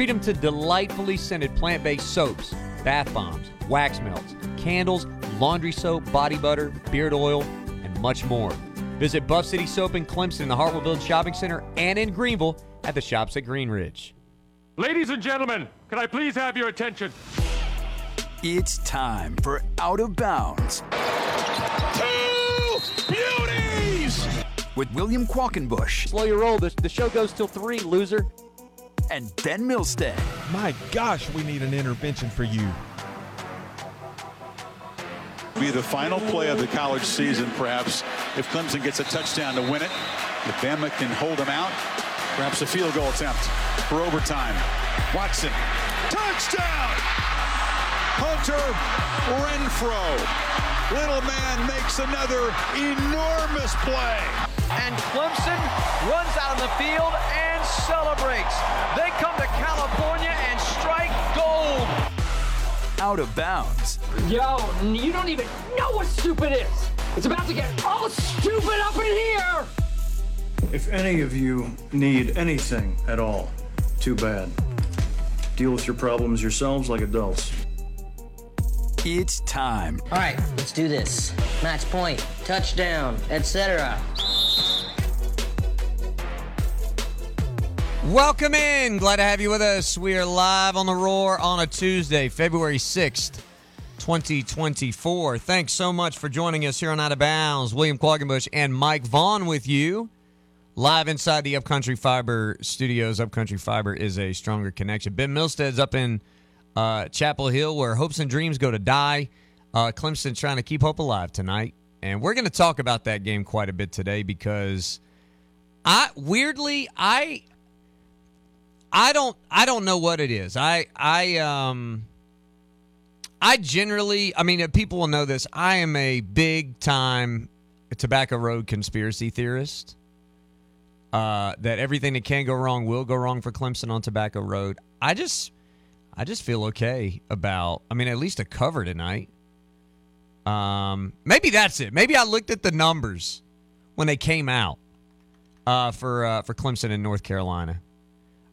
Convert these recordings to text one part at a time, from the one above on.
Treat them to delightfully scented plant based soaps, bath bombs, wax melts, candles, laundry soap, body butter, beard oil, and much more. Visit Buff City Soap in Clemson, the Hartwell Village Shopping Center, and in Greenville at the shops at Green Ridge. Ladies and gentlemen, can I please have your attention? It's time for Out of Bounds. Two beauties! With William Qualkenbush. Slow your roll. The, the show goes till three, loser. And Ben Milstead. My gosh, we need an intervention for you. Be the final play of the college season, perhaps, if Clemson gets a touchdown to win it. If Bama can hold them out, perhaps a field goal attempt for overtime. Watson, touchdown! Hunter Renfro. Little man makes another enormous play. And Clemson runs out on the field and celebrates. They come to California and strike gold. Out of bounds. Yo, you don't even know what stupid is. It's about to get all stupid up in here. If any of you need anything at all, too bad. Deal with your problems yourselves like adults. It's time. All right, let's do this. Match point, touchdown, etc. Welcome in. Glad to have you with us. We are live on the Roar on a Tuesday, February 6th, 2024. Thanks so much for joining us here on Out of Bounds. William Qualkenbush and Mike Vaughn with you. Live inside the Upcountry Fiber studios. Upcountry Fiber is a stronger connection. Ben Milstead's up in uh, Chapel Hill where hopes and dreams go to die. Uh, Clemson trying to keep hope alive tonight. And we're going to talk about that game quite a bit today because I weirdly I I don't I don't know what it is. I I um I generally I mean people will know this. I am a big time Tobacco Road conspiracy theorist. Uh, that everything that can go wrong will go wrong for Clemson on Tobacco Road. I just I just feel okay about I mean at least a cover tonight. Um maybe that's it. Maybe I looked at the numbers when they came out uh, for uh, for Clemson in North Carolina.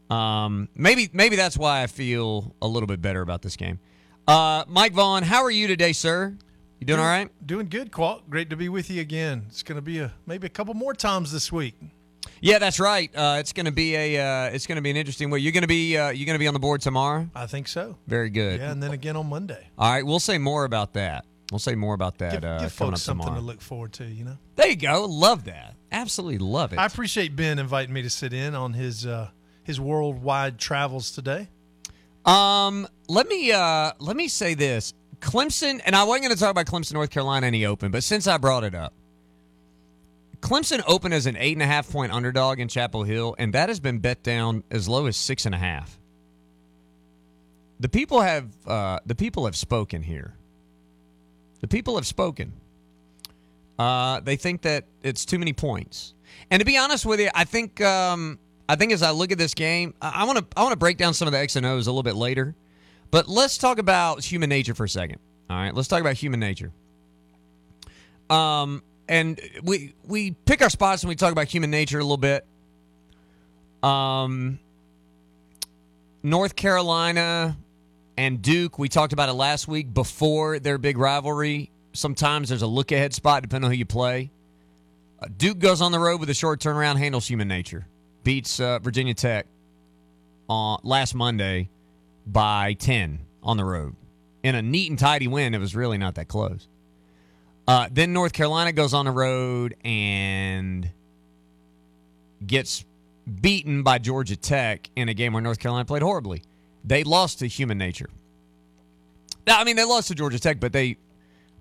Um, maybe maybe that's why I feel a little bit better about this game. Uh, Mike Vaughn, how are you today, sir? You doing, all right? Doing good, Qualk. Great to be with you again. It's going to be a maybe a couple more times this week. Yeah, that's right. Uh, it's going to be a uh, it's going to be an interesting way. You're going to be uh, you're going to be on the board tomorrow. I think so. Very good. Yeah, and then again on Monday. All right, we'll say more about that. We'll say more about that Give, uh, give folks something tomorrow. to look forward to. You know. There you go. Love that. Absolutely love it. I appreciate Ben inviting me to sit in on his uh, his worldwide travels today. Um, let me uh let me say this. Clemson, and I wasn't going to talk about Clemson, North Carolina, any open, but since I brought it up, Clemson opened as an eight and a half point underdog in Chapel Hill, and that has been bet down as low as six and a half. The people have uh, the people have spoken here. The people have spoken. Uh, they think that it's too many points, and to be honest with you, I think um, I think as I look at this game, I want to I want to break down some of the X and O's a little bit later. But let's talk about human nature for a second. All right, let's talk about human nature. Um, and we we pick our spots and we talk about human nature a little bit. Um, North Carolina and Duke, we talked about it last week before their big rivalry. Sometimes there's a look ahead spot depending on who you play. Uh, Duke goes on the road with a short turnaround, handles human nature, beats uh, Virginia Tech on last Monday by 10 on the road. In a neat and tidy win, it was really not that close. Uh, then North Carolina goes on the road and gets beaten by Georgia Tech in a game where North Carolina played horribly. They lost to human nature. Now, I mean, they lost to Georgia Tech, but they, I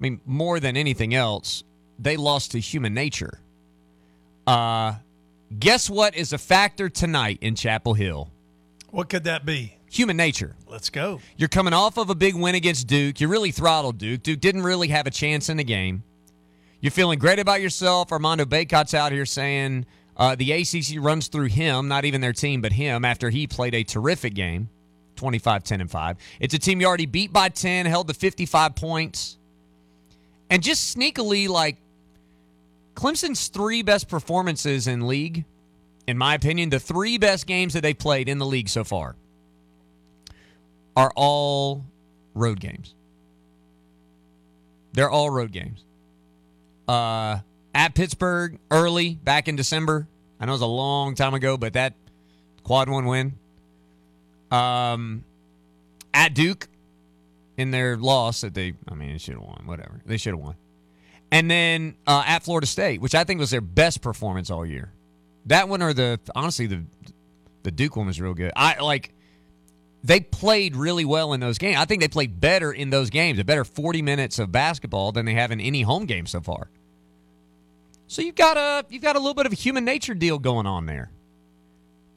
mean, more than anything else, they lost to human nature. Uh, guess what is a factor tonight in Chapel Hill? What could that be? Human nature. Let's go. You're coming off of a big win against Duke. You really throttled Duke. Duke didn't really have a chance in the game. You're feeling great about yourself. Armando Bacot's out here saying uh, the ACC runs through him, not even their team, but him, after he played a terrific game 25, 10, and 5. It's a team you already beat by 10, held to 55 points. And just sneakily, like Clemson's three best performances in league, in my opinion, the three best games that they played in the league so far are all road games. They're all road games. Uh, at Pittsburgh early back in December. I know it was a long time ago, but that quad one win. Um, at Duke in their loss that they, I mean, they should have won. Whatever, they should have won. And then uh, at Florida State, which I think was their best performance all year. That one or the honestly the the Duke one was real good. I like they played really well in those games. I think they played better in those games, a better 40 minutes of basketball than they have in any home game so far. So you've got a you've got a little bit of a human nature deal going on there.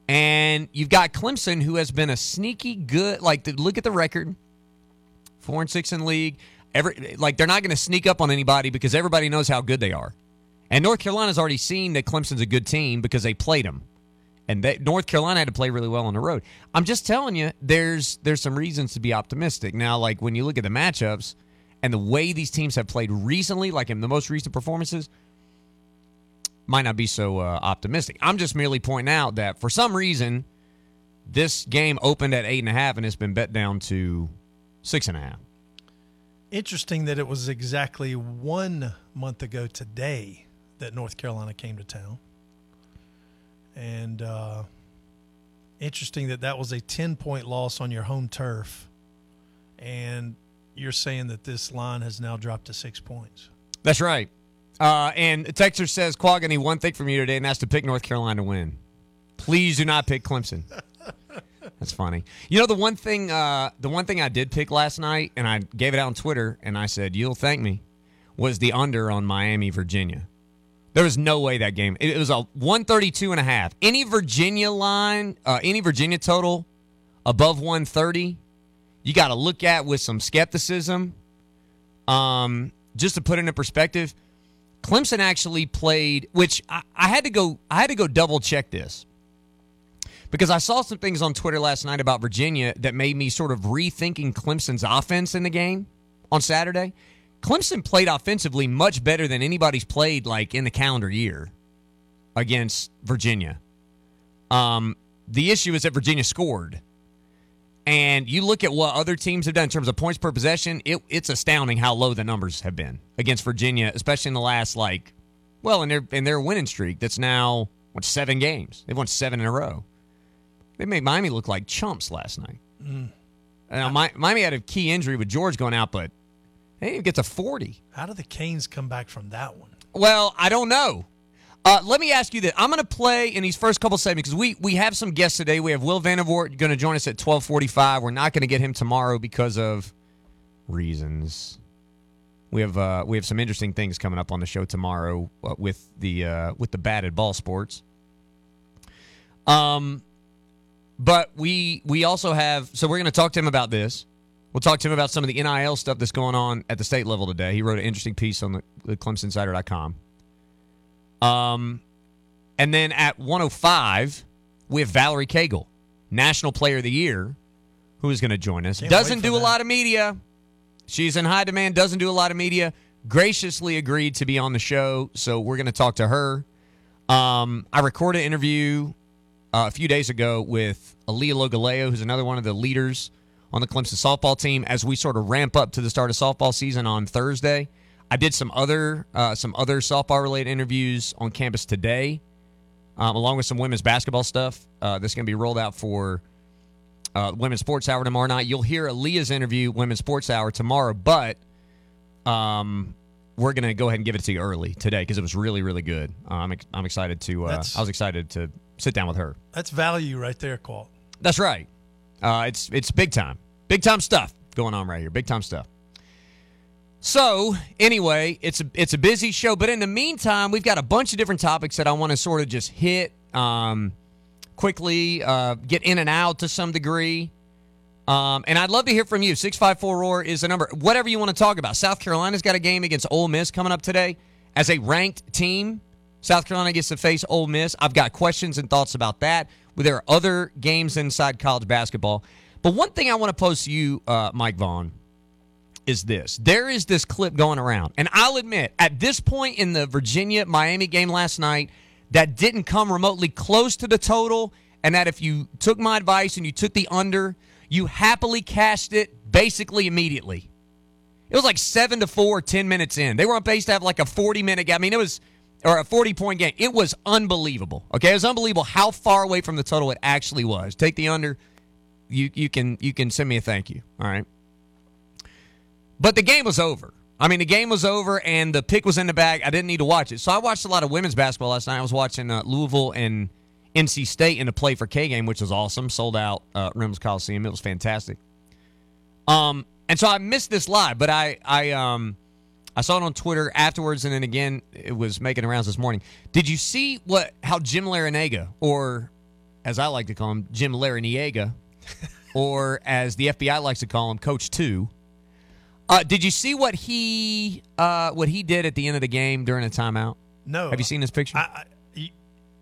And you've got Clemson who has been a sneaky good like look at the record. 4 and 6 in league. Every like they're not going to sneak up on anybody because everybody knows how good they are. And North Carolina's already seen that Clemson's a good team because they played them. And North Carolina had to play really well on the road. I'm just telling you, there's there's some reasons to be optimistic. Now, like when you look at the matchups and the way these teams have played recently, like in the most recent performances, might not be so uh, optimistic. I'm just merely pointing out that for some reason, this game opened at eight and a half and it's been bet down to six and a half. Interesting that it was exactly one month ago today that North Carolina came to town. And uh, interesting that that was a 10 point loss on your home turf. And you're saying that this line has now dropped to six points. That's right. Uh, and Texter says, Quag, I need one thing from you today, and that's to pick North Carolina to win. Please do not pick Clemson. That's funny. You know the one thing, uh, the one thing I did pick last night, and I gave it out on Twitter, and I said you'll thank me, was the under on Miami Virginia. There was no way that game. It was a 132 and a half. Any Virginia line, uh, any Virginia total above 130, you got to look at with some skepticism. Um, just to put it in perspective, Clemson actually played, which I, I had to go. I had to go double check this because I saw some things on Twitter last night about Virginia that made me sort of rethinking Clemson's offense in the game on Saturday. Clemson played offensively much better than anybody's played like in the calendar year against Virginia. Um, the issue is that Virginia scored. And you look at what other teams have done in terms of points per possession, it, it's astounding how low the numbers have been against Virginia, especially in the last like well, in their in their winning streak that's now what seven games. They've won seven in a row. They made Miami look like chumps last night. Mm. Now, Miami had a key injury with George going out, but they didn't get to 40. How do the Canes come back from that one? Well, I don't know. Uh, let me ask you this. I'm going to play in these first couple segments because we, we have some guests today. We have Will Vandervort going to join us at 1245. We're not going to get him tomorrow because of reasons. We have uh, we have some interesting things coming up on the show tomorrow uh, with the uh, with the batted ball sports. Um, but we we also have so we're going to talk to him about this. We'll talk to him about some of the NIL stuff that's going on at the state level today. He wrote an interesting piece on the, the ClemsonInsider.com. Um, and then at 105, we have Valerie Cagle, National Player of the Year, who is going to join us. Can't doesn't do for a lot of media. She's in high demand, doesn't do a lot of media. Graciously agreed to be on the show, so we're going to talk to her. Um, I recorded an interview uh, a few days ago with Aaliyah Logaleo, who's another one of the leaders on the Clemson softball team. As we sort of ramp up to the start of softball season on Thursday, I did some other uh, some other softball related interviews on campus today, um, along with some women's basketball stuff. Uh, that's going to be rolled out for uh, Women's Sports Hour tomorrow night. You'll hear Aaliyah's interview, Women's Sports Hour tomorrow, but um, we're going to go ahead and give it to you early today because it was really, really good. Uh, I'm, ex- I'm excited to. Uh, I was excited to sit down with her. That's value right there, Qualk. That's right. Uh, it's it's big time, big time stuff going on right here. Big time stuff. So anyway, it's a it's a busy show, but in the meantime, we've got a bunch of different topics that I want to sort of just hit um, quickly, uh, get in and out to some degree. Um, and I'd love to hear from you. 654 Roar is the number. Whatever you want to talk about. South Carolina's got a game against Ole Miss coming up today. As a ranked team, South Carolina gets to face Ole Miss. I've got questions and thoughts about that. There are other games inside college basketball. But one thing I want to post to you, uh, Mike Vaughn, is this. There is this clip going around. And I'll admit, at this point in the Virginia Miami game last night, that didn't come remotely close to the total. And that if you took my advice and you took the under, You happily cashed it basically immediately. It was like seven to four, 10 minutes in. They were on pace to have like a 40 minute game. I mean, it was, or a 40 point game. It was unbelievable. Okay. It was unbelievable how far away from the total it actually was. Take the under. You, you can, you can send me a thank you. All right. But the game was over. I mean, the game was over and the pick was in the bag. I didn't need to watch it. So I watched a lot of women's basketball last night. I was watching uh, Louisville and NC State in the play for K game, which was awesome. Sold out uh, Rims Coliseum. It was fantastic. Um, and so I missed this live, but I I um I saw it on Twitter afterwards, and then again it was making rounds this morning. Did you see what how Jim Larrañaga, or as I like to call him, Jim Larrañaga, or as the FBI likes to call him, Coach Two? Uh, did you see what he uh, what he did at the end of the game during a timeout? No. Have you seen this picture? I,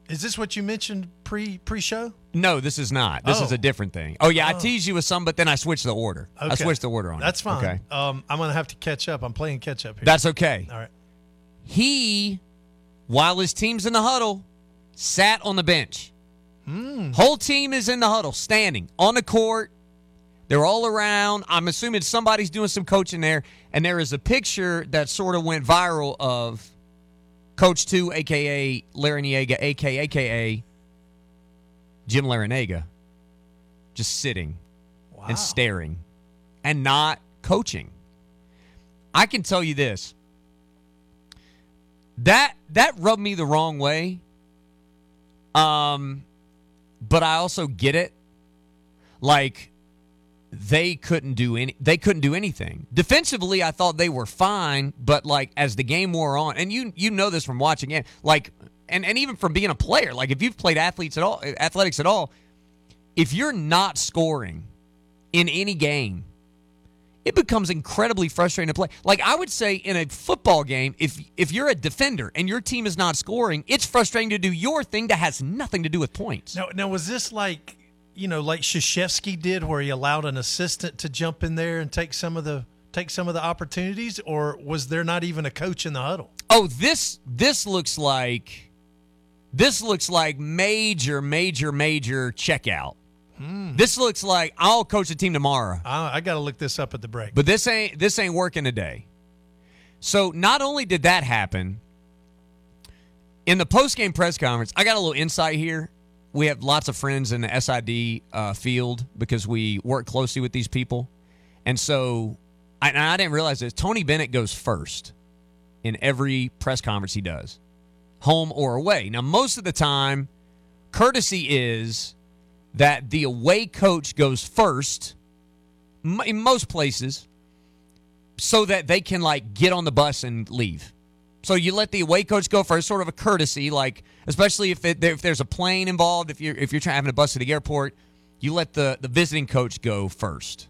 is this what you mentioned pre pre show? no, this is not. This is Oh. a different thing. Oh yeah, I Oh. teased you with some, but then I switched the order. I Okay. switched the order on. it. That's fine. Okay, Um, I'm gonna have to catch up. I'm playing catch up here. that's okay. all right. he, while his team's in the huddle, sat on the bench. Hmm. Whole team is in the huddle, standing on the court. They're all around. I'm assuming somebody's doing some coaching there. And there is a picture that sort of went viral of Coach Two, aka Larrañaga, aka aka Jim Larrañaga, just sitting and staring and not coaching. I can tell you this. That that rubbed me the wrong way. Um but I also get it. Like they couldn't do any they couldn't do anything. Defensively, I thought they were fine, but like as the game wore on, and you you know this from watching it, like and, and even from being a player, like if you've played athletes at all athletics at all, if you're not scoring in any game, it becomes incredibly frustrating to play. Like I would say in a football game, if if you're a defender and your team is not scoring, it's frustrating to do your thing that has nothing to do with points. Now, now was this like you know like Krzyzewski did, where he allowed an assistant to jump in there and take some of the take some of the opportunities, or was there not even a coach in the huddle? Oh, this this looks like this looks like major, major, major checkout. Hmm. This looks like I'll coach the team tomorrow. I, I got to look this up at the break. But this ain't this ain't working today. So not only did that happen in the post game press conference, I got a little insight here. We have lots of friends in the SID uh, field because we work closely with these people, and so I, and I didn't realize this. Tony Bennett goes first in every press conference he does, home or away. Now most of the time, courtesy is that the away coach goes first in most places so that they can like get on the bus and leave. So you let the away coach go first, sort of a courtesy, like especially if it, if there's a plane involved, if you're if you're trying having a bus to the airport, you let the the visiting coach go first.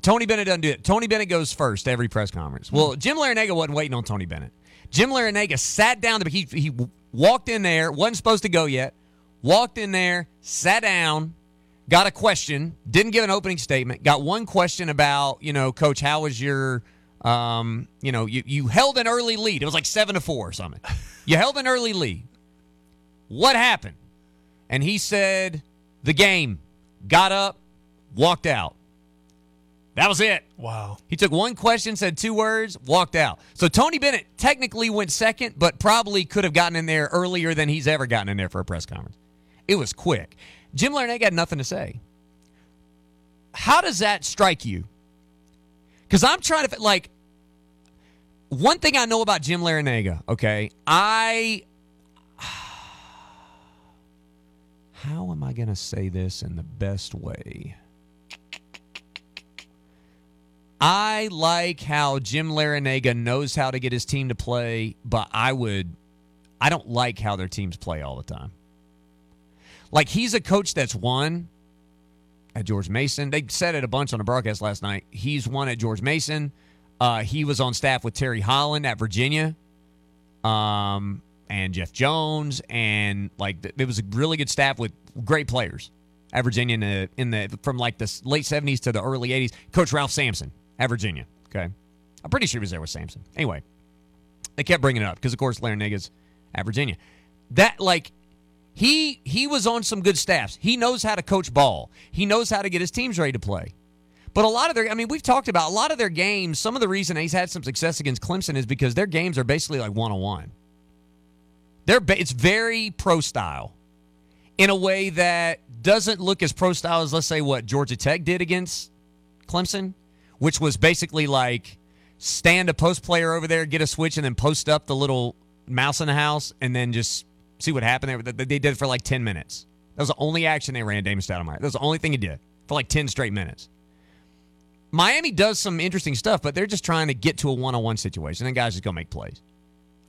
Tony Bennett doesn't do it. Tony Bennett goes first every press conference. Well, hmm. Jim Larrañaga wasn't waiting on Tony Bennett. Jim Larrañaga sat down. He he walked in there, wasn't supposed to go yet. Walked in there, sat down, got a question, didn't give an opening statement, got one question about, you know, coach, how was your um, you know, you, you held an early lead. It was like seven to four or something. you held an early lead. What happened? And he said, the game. Got up, walked out. That was it. Wow. He took one question, said two words, walked out. So Tony Bennett technically went second, but probably could have gotten in there earlier than he's ever gotten in there for a press conference. It was quick. Jim Larrañaga had nothing to say. How does that strike you? Because I'm trying to like. One thing I know about Jim Larrañaga, okay, I. How am I going to say this in the best way? I like how Jim Larrañaga knows how to get his team to play, but I would I don't like how their teams play all the time. Like he's a coach that's won at George Mason. They said it a bunch on the broadcast last night. He's won at George Mason. Uh, he was on staff with Terry Holland at Virginia, um, and Jeff Jones, and like it was a really good staff with great players at Virginia in the in the from like the late seventies to the early eighties. Coach Ralph Sampson at Virginia. Okay, I'm pretty sure he was there with Sampson. Anyway, they kept bringing it up because of course Larrañaga's at Virginia. That like He he was on some good staffs. He knows how to coach ball. He knows how to get his teams ready to play. But a lot of their, I mean, we've talked about a lot of their games. Some of the reason he's had some success against Clemson is because their games are basically like one on one. They're it's very pro style, in a way that doesn't look as pro style as let's say what Georgia Tech did against Clemson, which was basically like stand a post player over there, get a switch, and then post up the little mouse in the house, and then just see what happened. They, they did it for like ten minutes. That was the only action they ran, Damon Stoudamire. That was the only thing he did for like ten straight minutes. Miami does some interesting stuff, but they're just trying to get to a one-on-one situation, and guys just go make plays.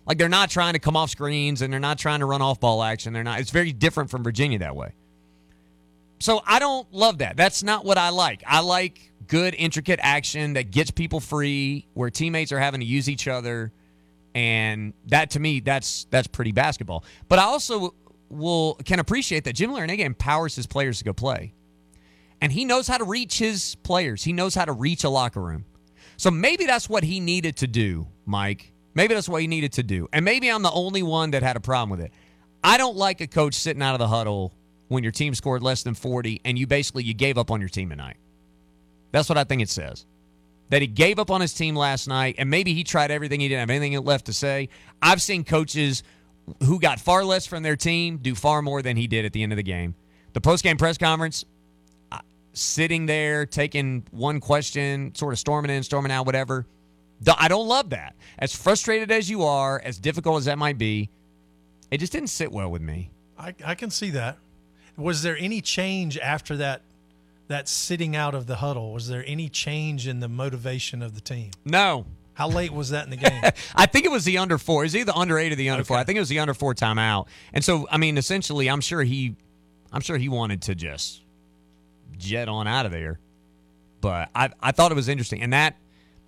Like they're not trying to come off screens and they're not trying to run off ball action. They're not. It's very different from Virginia that way. So I don't love that. That's not what I like. I like good, intricate action that gets people free, where teammates are having to use each other, and that to me, that's that's pretty basketball. But I also will can appreciate that Jim Larrañaga empowers his players to go play and he knows how to reach his players. He knows how to reach a locker room. So maybe that's what he needed to do, Mike. Maybe that's what he needed to do. And maybe I'm the only one that had a problem with it. I don't like a coach sitting out of the huddle when your team scored less than 40 and you basically you gave up on your team tonight. That's what I think it says. That he gave up on his team last night and maybe he tried everything he didn't have anything left to say. I've seen coaches who got far less from their team do far more than he did at the end of the game. The post-game press conference, sitting there taking one question, sort of storming in, storming out, whatever. I don't love that. As frustrated as you are, as difficult as that might be, it just didn't sit well with me. I, I can see that. Was there any change after that that sitting out of the huddle? Was there any change in the motivation of the team? No. How late was that in the game? I think it was the under four. Is either the under eight or the under okay. four. I think it was the under four timeout. And so, I mean, essentially, I'm sure he, I'm sure he wanted to just jet on out of there. But I I thought it was interesting, and that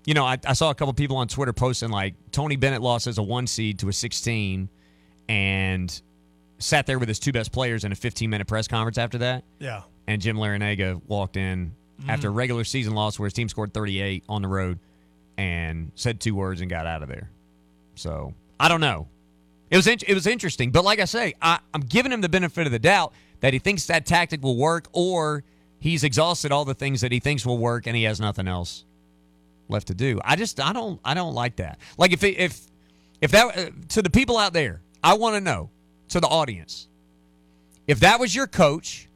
you know I, I saw a couple people on Twitter posting like Tony Bennett lost as a one seed to a 16, and sat there with his two best players in a 15 minute press conference after that. Yeah. And Jim Larrañaga walked in mm-hmm. after a regular season loss where his team scored 38 on the road and said two words and got out of there. So I don't know. It was it was interesting, but like I say, I, I'm giving him the benefit of the doubt that he thinks that tactic will work, or he's exhausted all the things that he thinks will work and he has nothing else left to do. I just I don't I don't like that. Like if if if that uh, to the people out there, I want to know to the audience. If that was your coach,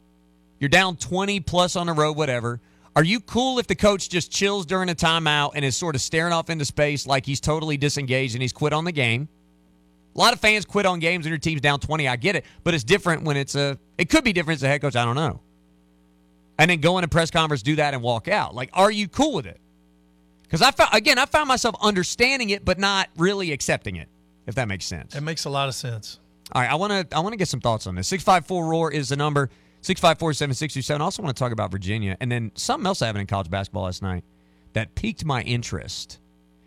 you're down 20 plus on the road whatever, are you cool if the coach just chills during a timeout and is sort of staring off into space like he's totally disengaged and he's quit on the game? A lot of fans quit on games when your team's down 20. I get it, but it's different when it's a it could be different as a head coach, I don't know and then go in a press conference, do that, and walk out. Like, are you cool with it? Because I found again, I found myself understanding it, but not really accepting it. If that makes sense. It makes a lot of sense. All right, I want to I want to get some thoughts on this. Six five four roar is the number. Six five four seven six two seven. Also want to talk about Virginia and then something else happened in college basketball last night that piqued my interest.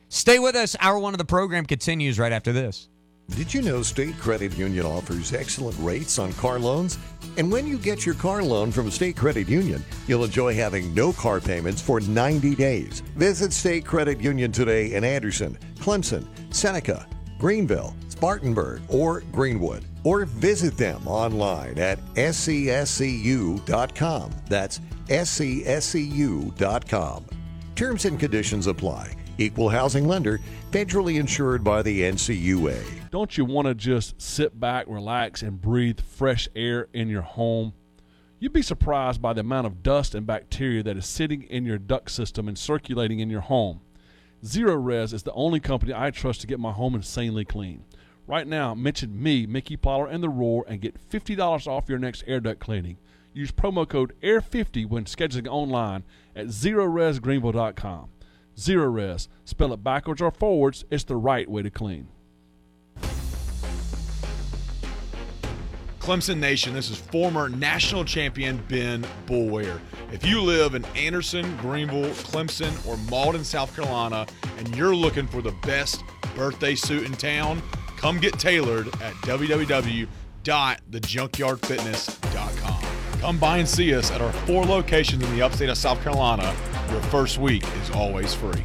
Stay with us. Hour one of the program continues right after this. Did you know State Credit Union offers excellent rates on car loans? And when you get your car loan from State Credit Union, you'll enjoy having no car payments for 90 days. Visit State Credit Union today in Anderson, Clemson, Seneca, Greenville, Spartanburg, or Greenwood. Or visit them online at scscu.com. That's scscu.com. Terms and conditions apply. Equal housing lender, federally insured by the NCUA. Don't you want to just sit back, relax, and breathe fresh air in your home? You'd be surprised by the amount of dust and bacteria that is sitting in your duct system and circulating in your home. Zerorez is the only company I trust to get my home insanely clean. Right now, mention me, Mickey Pollard, and The Roar and get $50 off your next air duct cleaning. Use promo code AIR50 when scheduling online at zerorezgreenville.com. Zerorez, spell it backwards or forwards, it's the right way to clean. Clemson Nation, this is former national champion Ben Boulware. If you live in Anderson, Greenville, Clemson, or Mauldin, South Carolina, and you're looking for the best birthday suit in town, come get tailored at www.thejunkyardfitness.com. Come by and see us at our four locations in the upstate of South Carolina. Your first week is always free.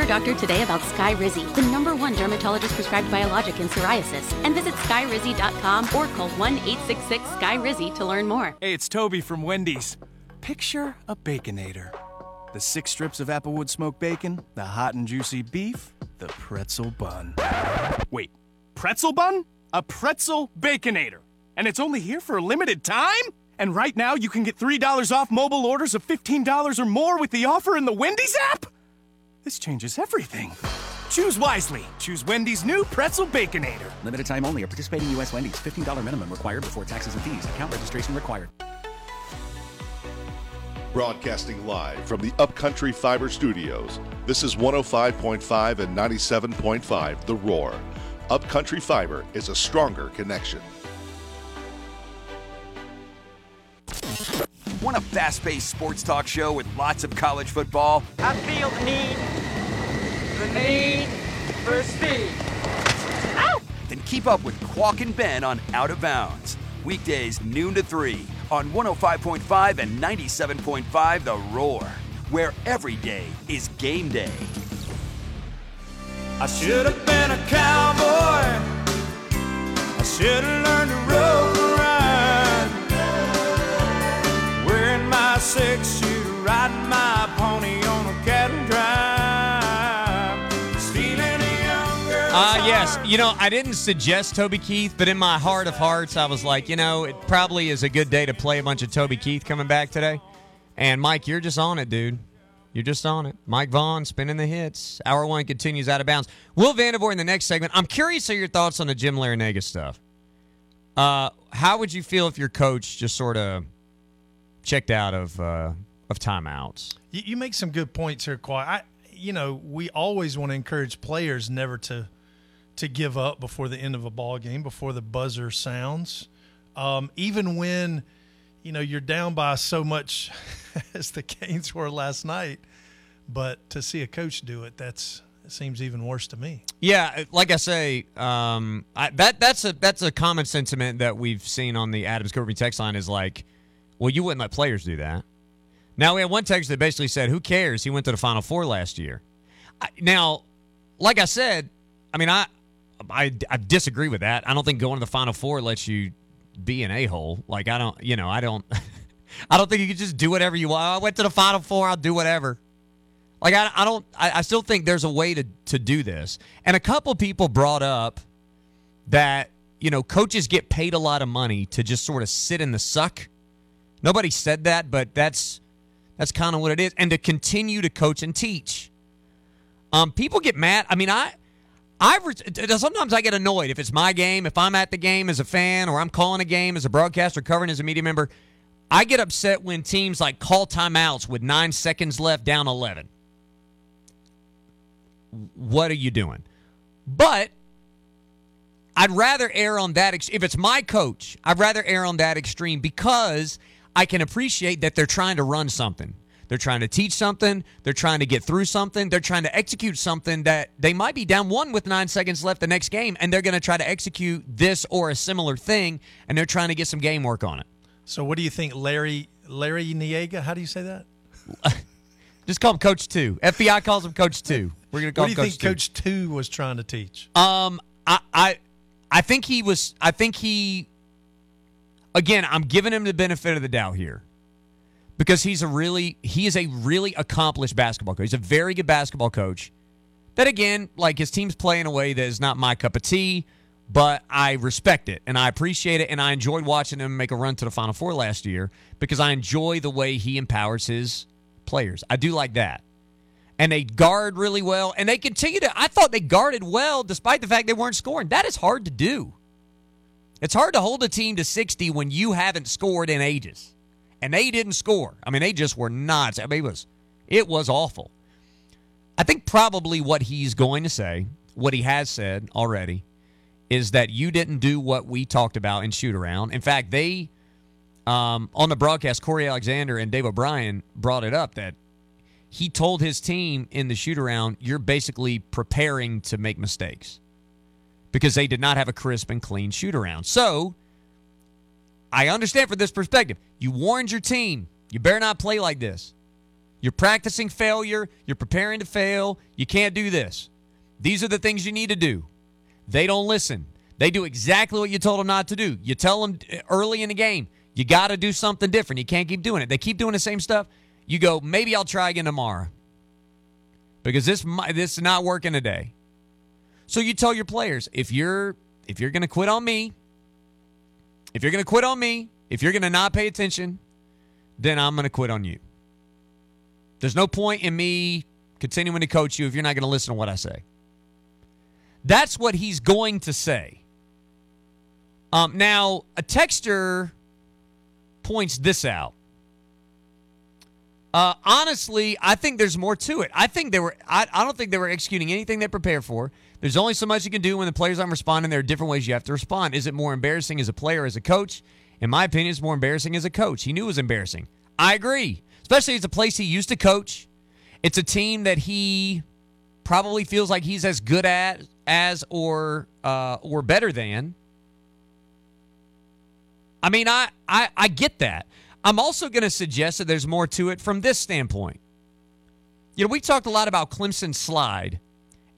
Your doctor today about Skyrizi, the number one dermatologist prescribed biologic in psoriasis, and visit skyrizi.com or call 1 866 Skyrizi to learn more. Hey, it's Toby from Wendy's. Picture a Baconator. The six strips of Applewood smoked bacon, the hot and juicy beef, the pretzel bun. Wait, pretzel bun? A pretzel Baconator. And it's only here for a limited time? And right now you can get $3 off mobile orders of $15 or more with the offer in the Wendy's app? This changes everything. Choose wisely. Choose Wendy's new Pretzel Baconator. Limited time only. Are participating U.S. Wendy's. $15 minimum required before taxes and fees. Account registration required. Broadcasting live from the Upcountry Fiber Studios. This is 105.5 and 97.5 The Roar. Upcountry Fiber is a stronger connection. Want a fast paced sports talk show with lots of college football? I feel the need, the need for speed. Ow! Then keep up with Qualk and Ben on Out of Bounds. Weekdays noon to 3 on 105.5 and 97.5 The Roar, where every day is game day. I should have been a cowboy. I should have learned to rope six shooter, riding my pony on a cattle drive. Stealing a young girl's Uh, yes. You know, I didn't suggest Toby Keith, but in my heart of hearts, I was like, you know, it probably is a good day to play a bunch of Toby Keith coming back today. And Mike, you're just on it, dude. You're just on it. Mike Vaughn spinning the hits. Hour one continues out of bounds. Will Vandervort in the next segment. I'm curious of your thoughts on the Jim Larrañaga stuff. Uh, how would you feel if your coach just sort of checked out of uh, of timeouts? You, you make some good points here, Qualk. I, you know, we always want to encourage players never to to give up before the end of a ball game, before the buzzer sounds, um, even when you know you're down by so much as the Canes were last night. But to see a coach do it, that's it seems even worse to me. Yeah, like I say, um, I, that that's a that's a common sentiment that we've seen on the Adams Kirby text line is like, well, you wouldn't let players do that. Now we had one text that basically said, "Who cares? He went to the Final Four last year." I, now, like I said, I mean, I, I I disagree with that. I don't think going to the Final Four lets you be an a hole. Like I don't, you know, I don't, I don't think you can just do whatever you want. Oh, I went to the Final Four. I'll do whatever. Like I, I don't I, I still think there's a way to to do this. And a couple people brought up that, you know, coaches get paid a lot of money to just sort of sit in the suck. Nobody said that, but that's that's kind of what it is. And to continue to coach and teach. Um, people get mad. I mean, I I re- sometimes I get annoyed if it's my game, if I'm at the game as a fan or I'm calling a game as a broadcaster, covering as a media member. I get upset when teams like call timeouts with nine seconds left, down eleven what are you doing? But I'd rather err on that. Ex- if it's my coach, I'd rather err on that extreme because I can appreciate that they're trying to run something. They're trying to teach something. They're trying to get through something. They're trying to execute something that they might be down one with nine seconds left the next game, and they're going to try to execute this or a similar thing, and they're trying to get some game work on it. So what do you think, Larry Larry Niega? How do you say that? Just call him Coach Two. FBI calls him Coach Two. We're gonna call What do you Coach think Two. Coach Two was trying to teach? Um, I, I, I think he was. I think he. Again, I'm giving him the benefit of the doubt here, because he's a really he is a really accomplished basketball coach. He's a very good basketball coach. That again, like his teams play in a way that is not my cup of tea, but I respect it and I appreciate it, and I enjoyed watching him make a run to the Final Four last year because I enjoy the way he empowers his players. I do like that and they guard really well, and they continue to. I thought they guarded well despite the fact they weren't scoring. That is hard to do. It's hard to hold a team to 60 when you haven't scored in ages, and they didn't score. I mean, they just were not. I mean, it was it was awful. I think probably what he's going to say, what he has said already, is that you didn't do what we talked about in shoot around. In fact, they um, on the broadcast, Cory Alexander and Dave O'Brien brought it up that he told his team in the shoot around, you're basically preparing to make mistakes because they did not have a crisp and clean shoot around. So I understand from this perspective, you warned your team, you better not play like this. You're practicing failure, you're preparing to fail, you can't do this. These are the things you need to do. They don't listen. They do exactly what you told them not to do. You tell them early in the game, you got to do something different. You can't keep doing it. They keep doing the same stuff. You go, maybe I'll try again tomorrow because this this is not working today. So you tell your players if you're if you're going to quit on me, if you're going to quit on me, if you're going to not pay attention, then I'm going to quit on you. There's no point in me continuing to coach you if you're not going to listen to what I say. That's what he's going to say. Um, now, a texter points this out. Uh, honestly, I think there's more to it. I think they were. I, I don't think they were executing anything they prepared for. There's only so much you can do when the players aren't responding. There are different ways you have to respond. Is it more embarrassing as a player, as a coach? In my opinion, it's more embarrassing as a coach. He knew it was embarrassing. I agree, especially it's a place he used to coach. It's a team that he probably feels like he's as good at as or uh, or better than. I mean, I, I, I get that. I'm also going to suggest that there's more to it from this standpoint. You know, we talked a lot about Clemson slide,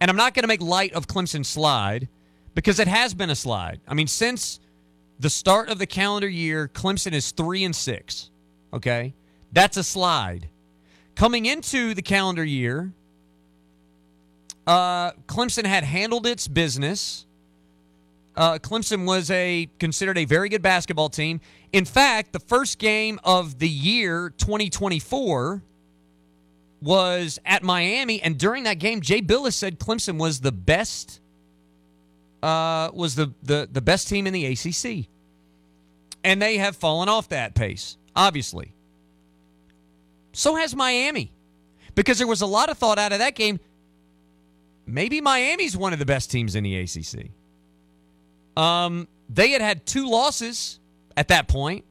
and I'm not going to make light of Clemson slide because it has been a slide. I mean, since the start of the calendar year, Clemson is three and six. Okay, that's a slide. Coming into the calendar year, uh, Clemson had handled its business. Uh, Clemson was a considered a very good basketball team. In fact, the first game of the year 2024 was at Miami, and during that game, Jay Bilas said Clemson was the best. Uh, was the, the the best team in the ACC, and they have fallen off that pace. Obviously, so has Miami, because there was a lot of thought out of that game. Maybe Miami's one of the best teams in the ACC. Um, they had had two losses at that point.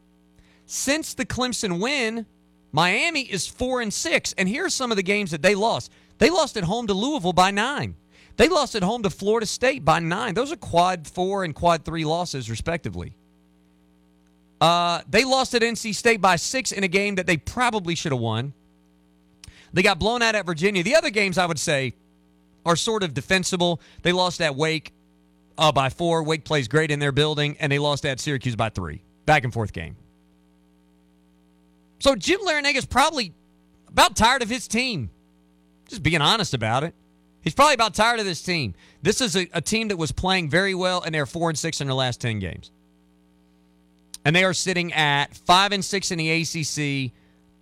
Since the Clemson win, Miami is four and six. And here's some of the games that they lost. They lost at home to Louisville by nine. They lost at home to Florida State by nine. Those are quad four and quad three losses, respectively. Uh, they lost at NC State by six in a game that they probably should have won. They got blown out at Virginia. The other games, I would say, are sort of defensible. They lost at Wake uh, by four. Wake plays great in their building, and they lost at Syracuse by three. Back and forth game. So Jim Larrañaga is probably about tired of his team. Just being honest about it. He's probably about tired of this team. This is a, a team that was playing very well, and they're four and six in their last ten games. And they are sitting at five and six in the ACC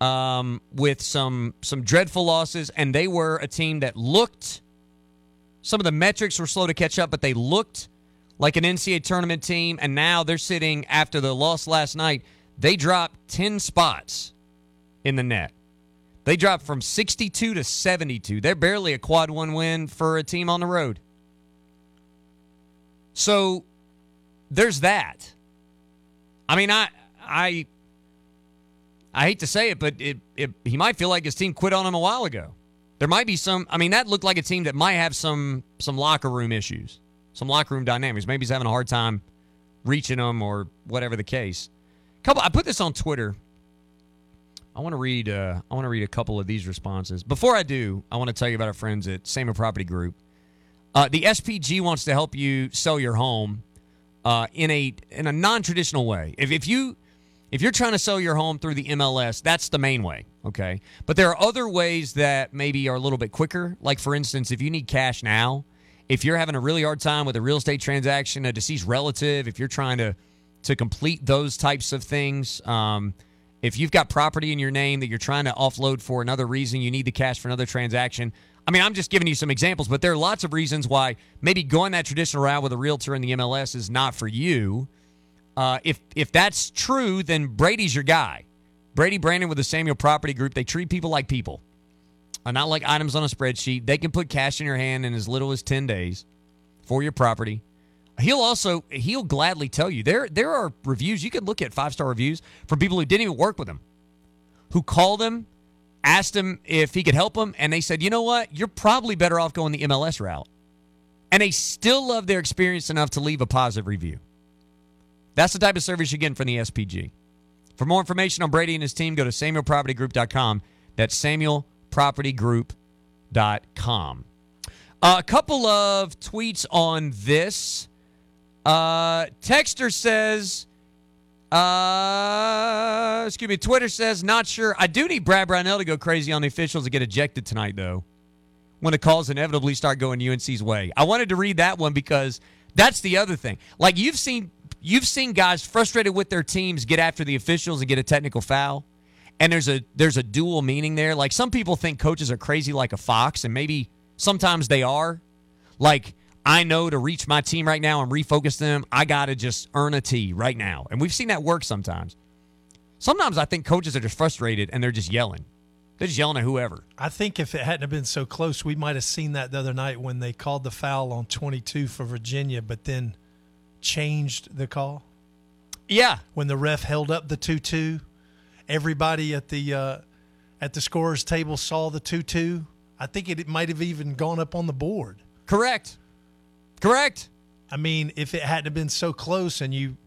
um, with some some dreadful losses, and they were a team that looked. Some of the metrics were slow to catch up, but they looked like an NCAA tournament team, and now they're sitting after the loss last night. They dropped ten spots in the net. They dropped from 62 to 72. They're barely a quad one win for a team on the road. So there's that. I mean, I I I hate to say it, but it, it he might feel like his team quit on him a while ago. There might be some. I mean, that looked like a team that might have some some locker room issues, some locker room dynamics. Maybe he's having a hard time reaching them or whatever the case. Couple. I put this on Twitter. I want to read. Uh, I want to read a couple of these responses. Before I do, I want to tell you about our friends at Samuel Property Group. Uh, the SPG wants to help you sell your home uh, in a in a non traditional way. If if you if you're trying to sell your home through the MLS, that's the main way. Okay, but there are other ways that maybe are a little bit quicker. Like for instance, if you need cash now, if you're having a really hard time with a real estate transaction, a deceased relative, if you're trying to to complete those types of things. Um, if you've got property in your name that you're trying to offload for another reason, you need the cash for another transaction. I mean, I'm just giving you some examples, but there are lots of reasons why maybe going that traditional route with a realtor in the MLS is not for you. Uh, if if that's true, then Brady's your guy. Brady Brandon with the Samuel Property Group, they treat people like people, uh, not like items on a spreadsheet. They can put cash in your hand in as little as ten days for your property. He'll also he'll gladly tell you there there are reviews you can look at five star reviews from people who didn't even work with him, who called him, asked him if he could help them, and they said, you know what, you're probably better off going the MLS route, and they still love their experience enough to leave a positive review. That's the type of service you get from the SPG. For more information on Brady and his team, go to SamuelPropertyGroup.com. That's SamuelPropertyGroup.com. Uh, a couple of tweets on this. Uh, Texter says, uh, excuse me, Twitter says, not sure. I do need Brad Brownell to go crazy on the officials to get ejected tonight, though, when the calls inevitably start going UNC's way. I wanted to read that one because that's the other thing. Like you've seen, you've seen guys frustrated with their teams get after the officials and get a technical foul, and there's a there's a dual meaning there. Like some people think coaches are crazy like a fox, and maybe sometimes they are. Like I know to reach my team right now and refocus them, I got to just earn a T right now. And we've seen that work sometimes. Sometimes I think coaches are just frustrated and they're just yelling. They're just yelling at whoever. I think if it hadn't have been so close, we might have seen that the other night when they called the foul on 22 for Virginia, but then changed the call. Yeah. When the ref held up the 2-2, everybody at the uh, at the scorers table saw the 2-2. I think it, it might have even gone up on the board. Correct. Correct. I mean, if it hadn't been so close and you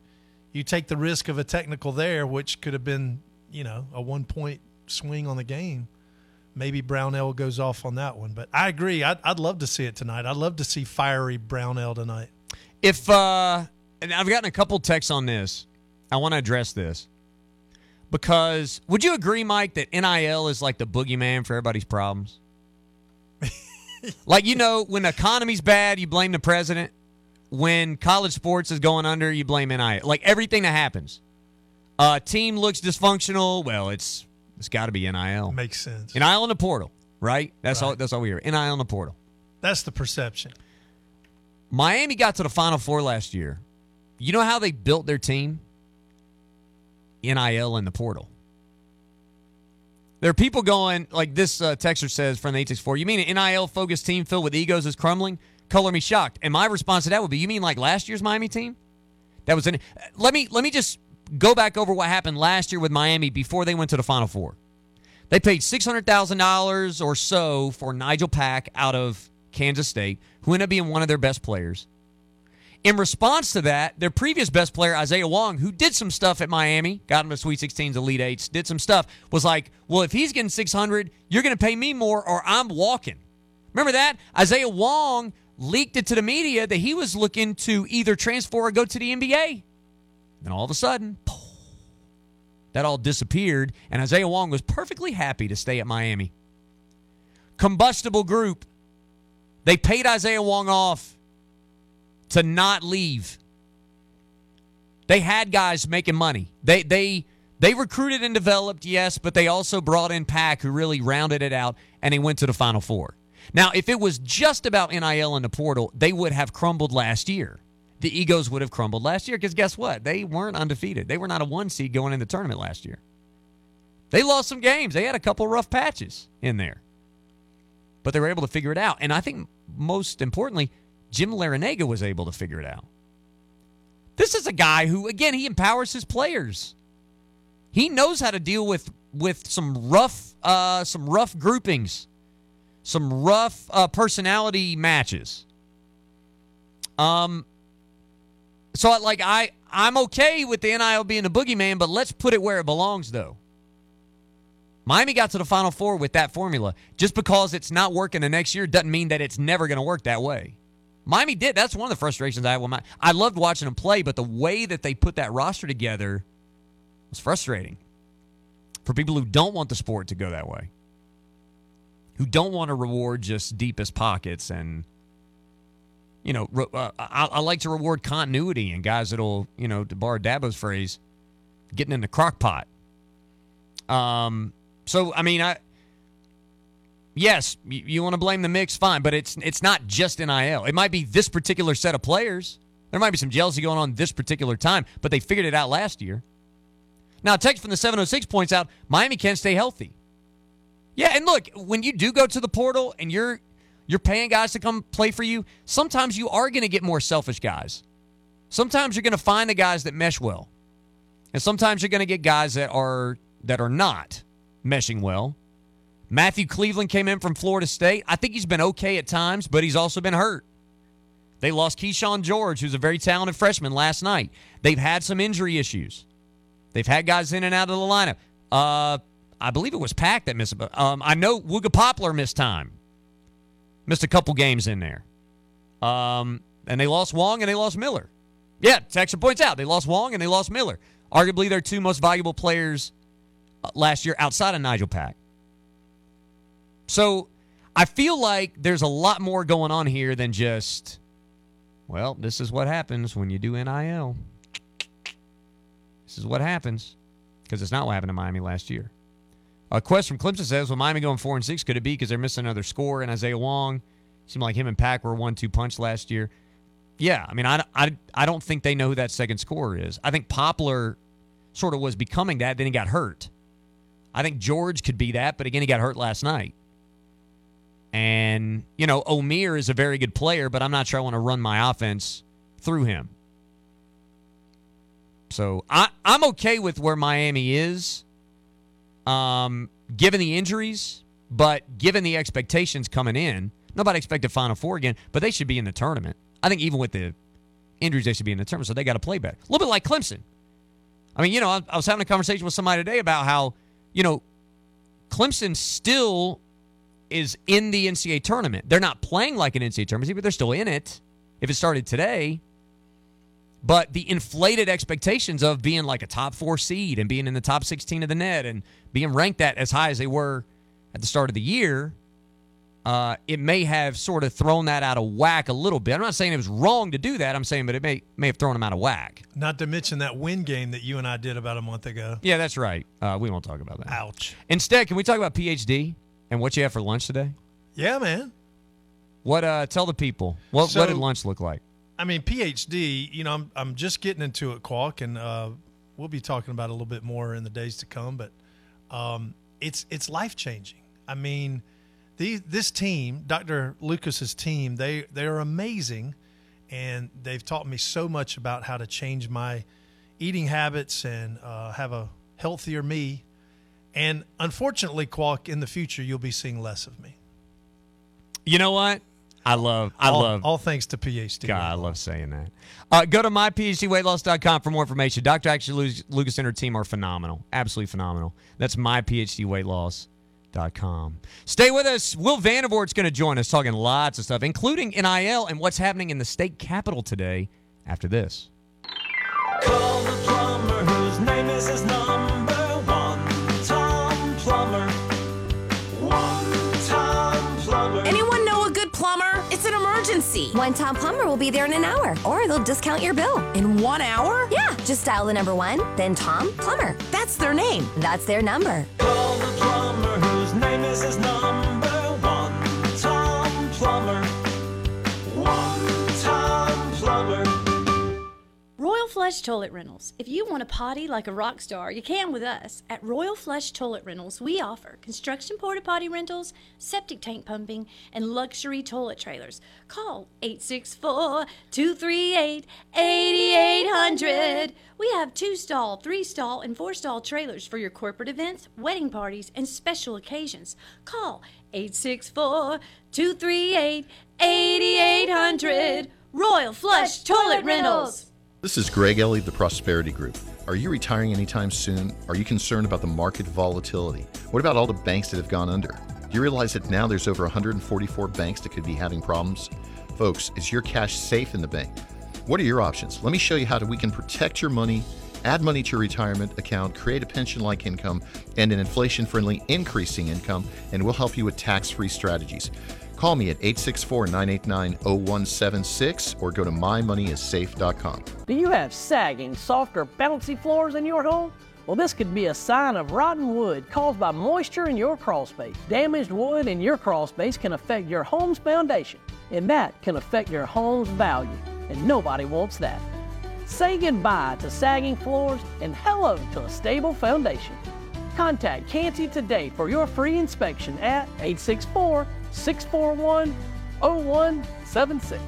you take the risk of a technical there, which could have been, you know, a one point swing on the game, maybe Brownell goes off on that one. But I agree. I'd, I'd love to see it tonight. I'd love to see fiery Brownell tonight. If uh and I've gotten a couple texts on this. I want to address this. Because would you agree, Mike, that NIL is like the boogeyman for everybody's problems? Like you know, when the economy's bad, you blame the president. When college sports is going under, you blame NIL. Like everything that happens. Uh, team looks dysfunctional. Well, it's it's got to be NIL. Makes sense. NIL in the portal, right? That's Right. all. That's all we hear. NIL in the portal. That's the perception. Miami got to the Final Four last year. You know how they built their team? NIL in the portal. There are people going, like this uh, texter says from the 864, you mean an NIL focused team filled with egos is crumbling? Color me shocked. And my response to that would be, you mean like last year's Miami team? That was in. Let me let me just go back over what happened last year with Miami before they went to the Final Four. They paid six hundred thousand dollars or so for Nigel Pack out of Kansas State, who ended up being one of their best players. In response to that, their previous best player, Isaiah Wong, who did some stuff at Miami, got him to Sweet 16s, Elite Eights, did some stuff, was like, well, if he's getting 600, you're going to pay me more or I'm walking. Remember that? Isaiah Wong leaked it to the media that he was looking to either transfer or go to the NBA. Then all of a sudden, that all disappeared, and Isaiah Wong was perfectly happy to stay at Miami. Combustible Group, they paid Isaiah Wong off to not leave. They had guys making money. They they they recruited and developed, yes, but they also brought in Pack, who really rounded it out, and they went to the Final Four. Now, if it was just about NIL in the portal, they would have crumbled last year. The egos would have crumbled last year because guess what? They weren't undefeated. They were not a one seed going in the tournament last year. They lost some games. They had a couple rough patches in there, but they were able to figure it out. And I think most importantly, Jim Larrañaga was able to figure it out. This is a guy who, again, he empowers his players. He knows how to deal with with some rough, uh, some rough groupings, some rough uh, personality matches. Um, so like I I'm okay with the NIL being the boogeyman, but let's put it where it belongs, though. Miami got to the Final Four with that formula. Just because it's not working the next year doesn't mean that it's never going to work that way. Miami did. That's one of the frustrations I had with my. I loved watching them play, but the way that they put that roster together was frustrating for people who don't want the sport to go that way, who don't want to reward just deepest pockets and. You know, uh, I, I like to reward continuity and guys that'll, you know, to borrow Dabo's phrase, getting in the crock pot. Um, so I mean, I yes, you, you want to blame the mix, fine, but it's it's not just NIL. It might be this particular set of players. There might be some jealousy going on this particular time, but they figured it out last year. Now, text from the 706 points out Miami can't stay healthy. Yeah, and look, when you do go to the portal and you're you're paying guys to come play for you, sometimes you are going to get more selfish guys. Sometimes you're going to find the guys that mesh well. And sometimes you're going to get guys that are that are not meshing well. Matthew Cleveland came in from Florida State. I think he's been okay at times, but he's also been hurt. They lost Kyshawn George, who's a very talented freshman, last night. They've had some injury issues. They've had guys in and out of the lineup. Uh, I believe it was Pack that missed. Um, I know Wooga Poplar missed time, missed a couple games in there. Um, and they lost Wong and they lost Miller. Yeah, Texas points out they lost Wong and they lost Miller. Arguably their two most valuable players uh, last year outside of Nigel Pack. So I feel like there's a lot more going on here than just, well, this is what happens when you do NIL. This is what happens because it's not what happened to Miami last year. A question from Clemson says, "Well, Miami going four and six could it be because they're missing another score and Isaiah Wong? Seemed like him and Pack were one-two punch last year. Yeah, I mean, I, I, I don't think they know who that second scorer is. I think Poplar sort of was becoming that, then he got hurt. I think George could be that, but again, he got hurt last night. And, you know, Omier is a very good player, but I'm not sure I want to run my offense through him. So I, I'm okay with where Miami is, um, given the injuries, but given the expectations coming in. Nobody expected Final Four again, but they should be in the tournament. I think even with the injuries, they should be in the tournament, so they got to play better. A little bit like Clemson. I mean, you know, I, I was having a conversation with somebody today about how you know, Clemson still is in the NCAA tournament. They're not playing like an NCAA tournament, but they're still in it if it started today. But the inflated expectations of being like a top four seed and being in the top 16 of the net and being ranked at as high as they were at the start of the year uh, it may have sort of thrown that out of whack a little bit. I'm not saying it was wrong to do that. I'm saying, but it may may have thrown them out of whack. Not to mention that win game that you and I did about a month ago. Yeah, that's right. Uh, we won't talk about that. Ouch. Instead, can we talk about PhD and what you have for lunch today? Yeah, man. What? Uh, tell the people what so, what did lunch look like? I mean, PhD. You know, I'm I'm just getting into it, Qualk, and uh, we'll be talking about it a little bit more in the days to come. But um, it's it's life changing. I mean these this team, Dr. Lucas's team, they they are amazing, and they've taught me so much about how to change my eating habits and uh, have a healthier me. And unfortunately, Qualk, in the future, you'll be seeing less of me. You know what? I love, I all, love. All thanks to PhD. God, I love saying that. Uh, go to myphdweightloss.com for more information. Dr. Actually Lucas and her team are phenomenal. Absolutely phenomenal. That's myphdweightloss.com Com. Stay with us. Will Vandervort's going to join us talking lots of stuff, including NIL and what's happening in the state capitol today after this. An. One Tom Plumber will be there in an hour, or they'll discount your bill. In one hour? Yeah. Just dial the number one, then Tom Plumber. That's their name. That's their number. Call the plumber whose name is his number Flush Toilet Rentals. If you want to potty like a rock star, you can with us. At Royal Flush Toilet Rentals, we offer construction porta potty rentals, septic tank pumping, and luxury toilet trailers. Call 864 238 8800. We have two stall, three stall, and four stall trailers for your corporate events, wedding parties, and special occasions. Call 864 238 8800. Royal Flush Toilet Rentals. This is Greg Ellie the Prosperity Group. Are you retiring anytime soon? Are you concerned about the market volatility? What about all the banks that have gone under? Do you realize that now there's over 144 banks that could be having problems? Folks, is your cash safe in the bank? What are your options? Let me show you how to, we can protect your money, add money to your retirement account, create a pension like income, and an inflation friendly increasing income, and we'll help you with tax free strategies. Call me at 864 989 0176 or go to mymoneyissafe.com. Do you have sagging, soft, or bouncy floors in your home? Well, this could be a sign of rotten wood caused by moisture in your crawl space. Damaged wood in your crawl space can affect your home's foundation, and that can affect your home's value, and nobody wants that. Say goodbye to sagging floors and hello to a stable foundation. Contact Canty today for your free inspection at 864 641 0176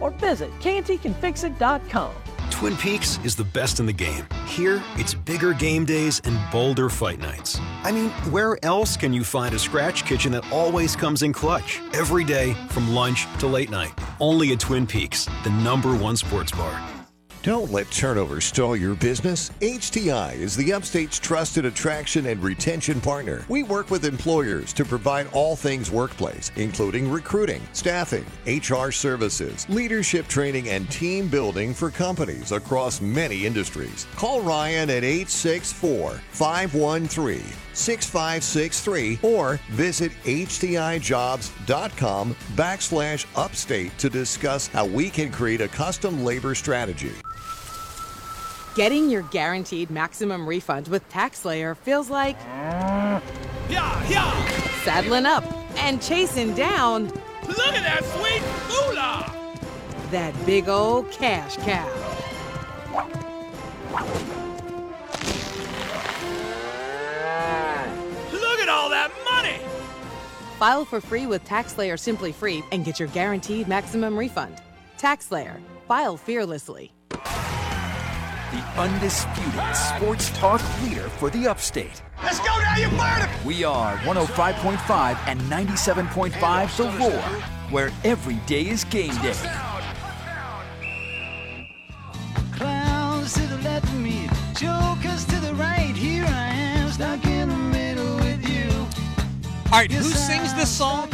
or visit cantycanfixit.com. Twin Peaks is the best in the game. Here, it's bigger game days and bolder fight nights. I mean, where else can you find a scratch kitchen that always comes in clutch? Every day, from lunch to late night. Only at Twin Peaks, the number one sports bar. Don't let turnover stall your business. HTI is the upstate's trusted attraction and retention partner. We work with employers to provide all things workplace, including recruiting, staffing, HR services, leadership training, and team building for companies across many industries. Call Ryan at 864 513 6563 or visit htijobs.com backslash upstate to discuss how we can create a custom labor strategy. Getting your guaranteed maximum refund with TaxSlayer feels like saddling up and chasing down Look at that sweet moolah! that big old cash cow. Look at all that money! File for free with TaxSlayer Simply Free and get your guaranteed maximum refund. TaxSlayer. File fearlessly. The undisputed sports talk leader for the upstate. Let's go now, you bird! We are 105.5 and 97.5 The Roar, where every day is game day. Clowns to the left of me, jokers to the right. Here I am, stuck in the middle with you. All right, who sings this song?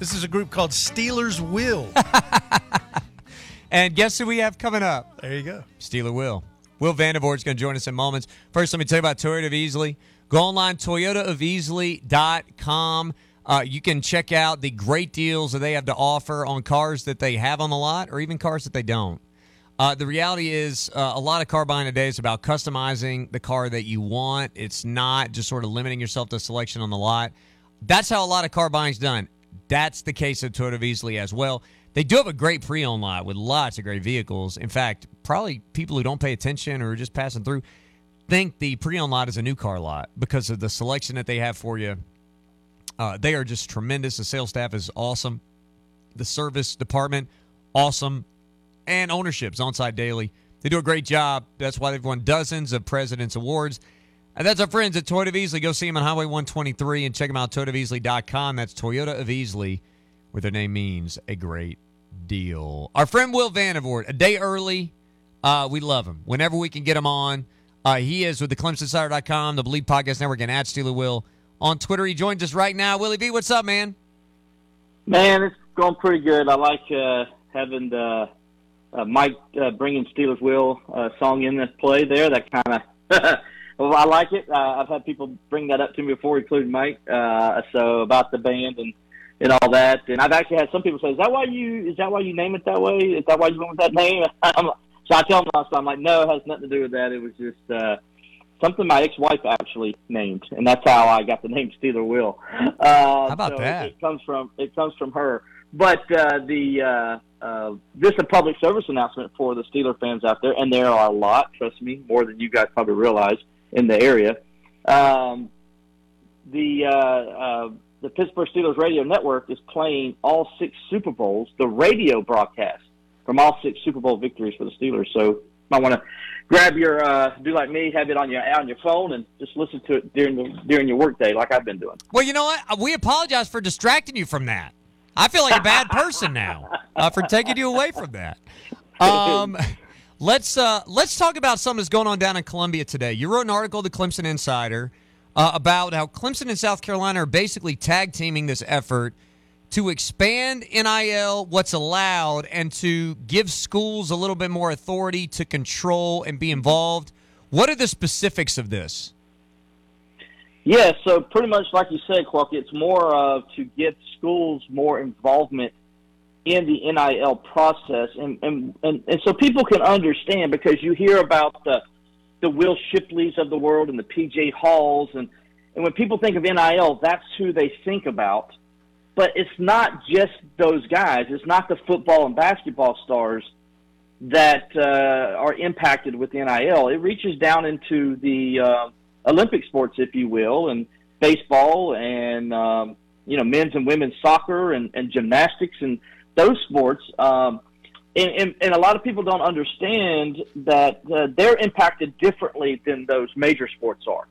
This is a group called Steelers Will. And guess who we have coming up? There you go. Steeler Will. Will Vandervort is going to join us in moments. First, let me tell you about Toyota of Easley. Go online, toyotaofeasley.com. Uh, you can check out the great deals that they have to offer on cars that they have on the lot or even cars that they don't. Uh, the reality is, uh, a lot of car buying today is about customizing the car that you want. It's not just sort of limiting yourself to selection on the lot. That's how a lot of car buying is done. That's the case of Toyota of Easley as well. They do have a great pre-owned lot with lots of great vehicles. In fact, probably people who don't pay attention or are just passing through think the pre-owned lot is a new car lot because of the selection that they have for you. Uh, they are just tremendous. The sales staff is awesome. The service department, awesome. And ownership's on site daily. They do a great job. That's why they've won dozens of President's Awards. And that's our friends at Toyota of Easley. Go see them on Highway 123 and check them out toyotaofeasley.com. That's Toyota of Easley, where their name means a great deal. Our friend Will Vandervort, a day early. Uh, we love him. Whenever we can get him on, uh, he is with the ClemsonInsider.com, the Believe Podcast Network, and at Steeler Will on Twitter. He joins us right now. Willie V, what's up, man? Man, it's going pretty good. I like uh, having the uh, Mike uh, bringing Steelers Will uh, song in this play there. That kind of, well, I like it. Uh, I've had people bring that up to me before, including Mike. Uh, so about the band and and all that. And I've actually had some people say, "Is that why you? Is that why you name it that way? Is that why you went with that name?" I'm, so I tell them, so I'm like, "No, it has nothing to do with that. It was just." Uh, Something my ex-wife actually named, and that's how I got the name Steeler Will. Uh, How about so that? It, it comes from it comes from her. But uh, the uh, uh, this is a public service announcement for the Steeler fans out there, and there are a lot. Trust me, more than you guys probably realize in the area. Um, the uh, uh, the Pittsburgh Steelers radio network is playing all six Super Bowls, the radio broadcast from all six Super Bowl victories for the Steelers. So you might want to grab your uh, do like me, have it on your on your phone, and just listen to it during the during your workday, like I've been doing. Well, you know what? We apologize for distracting you from that. I feel like a bad person now uh, for taking you away from that. Um, let's uh, let's talk about something that's going on down in Columbia today. You wrote an article, the Clemson Insider, uh, about how Clemson and South Carolina are basically tag teaming this effort to expand NIL, what's allowed, and to give schools a little bit more authority to control and be involved. What are the specifics of this? Yeah, so pretty much like you said, Qualk, it's more of to get schools more involvement in the NIL process, and and, and, and so people can understand because you hear about the the Will Shipleys of the world and the PJ Halls, and and when people think of NIL, that's who they think about. But it's not just those guys. It's not the football and basketball stars that uh, are impacted with NIL. It reaches down into the uh, Olympic sports, if you will, and baseball and um, you know men's and women's soccer and, and gymnastics and those sports. Um, and, and, and a lot of people don't understand that uh, they're impacted differently than those major sports are.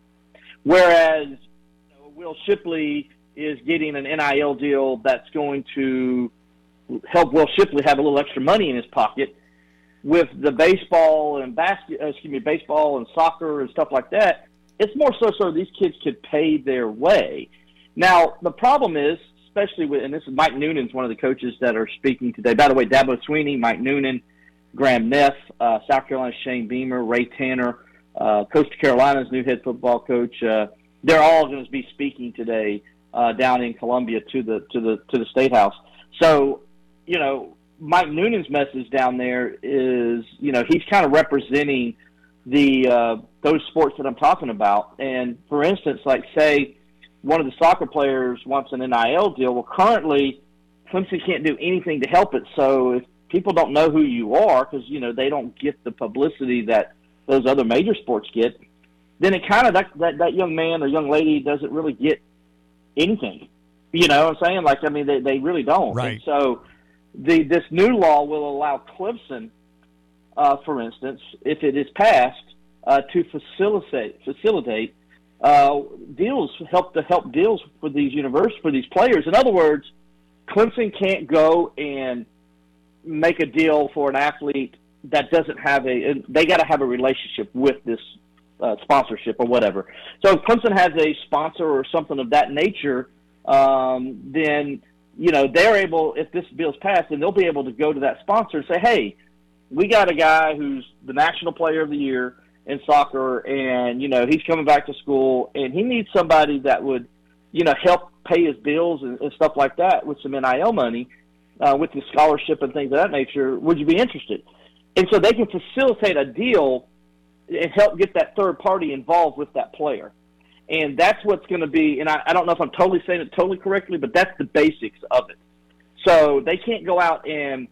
Whereas you know, Will Shipley is getting an NIL deal that's going to help Will Shipley have a little extra money in his pocket. With the baseball and basket, uh, excuse me, baseball and soccer and stuff like that, it's more so so these kids could pay their way. Now the problem is, especially with, and this is Mike Noonan's one of the coaches that are speaking today. By the way, Dabo Swinney, Mike Noonan, Graham Neff, uh, South Carolina's Shane Beamer, Ray Tanner, uh, Coastal Carolina's new head football coach. Uh, they're all going to be speaking today uh, down in Columbia to the to the to the state house. So, you know, Mike Noonan's message down there is, you know, he's kind of representing the uh, those sports that I'm talking about. And for instance, like say one of the soccer players wants an NIL deal. Well, currently Clemson can't do anything to help it. So if people don't know who you are because you know they don't get the publicity that those other major sports get, then it kind of that, that that young man or young lady doesn't really get anything. You know what I'm saying? Like I mean, they they really don't. Right. And so the this new law will allow Clemson, uh, for instance, if it is passed, uh, to facilitate facilitate uh, deals, help to help deals for these universities for these players. In other words, Clemson can't go and make a deal for an athlete that doesn't have a. They got to have a relationship with this uh, sponsorship or whatever. So if Clemson has a sponsor or something of that nature, um, then you know they're able. If this bill's passed, then they'll be able to go to that sponsor and say, "Hey, we got a guy who's the national player of the year in soccer, and you know he's coming back to school, and he needs somebody that would, you know, help pay his bills and, and stuff like that with some NIL money, uh, with his scholarship and things of that nature. Would you be interested?" And so they can facilitate a deal and help get that third party involved with that player. And that's what's going to be, and I, I don't know if I'm totally saying it totally correctly, but that's the basics of it. So they can't go out and,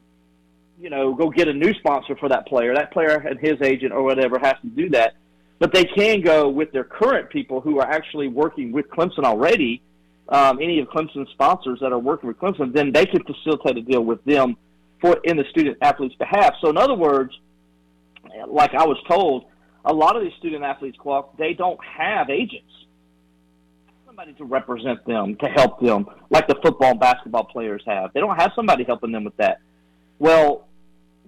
you know, go get a new sponsor for that player. That player and his agent or whatever has to do that. But they can go with their current people who are actually working with Clemson already, um, any of Clemson's sponsors that are working with Clemson, then they can facilitate a deal with them for in the student athlete's behalf. So in other words, like I was told, a lot of these student athletes, Qualk, they don't have agents. Somebody to represent them, to help them, like the football and basketball players have. They don't have somebody helping them with that. Well,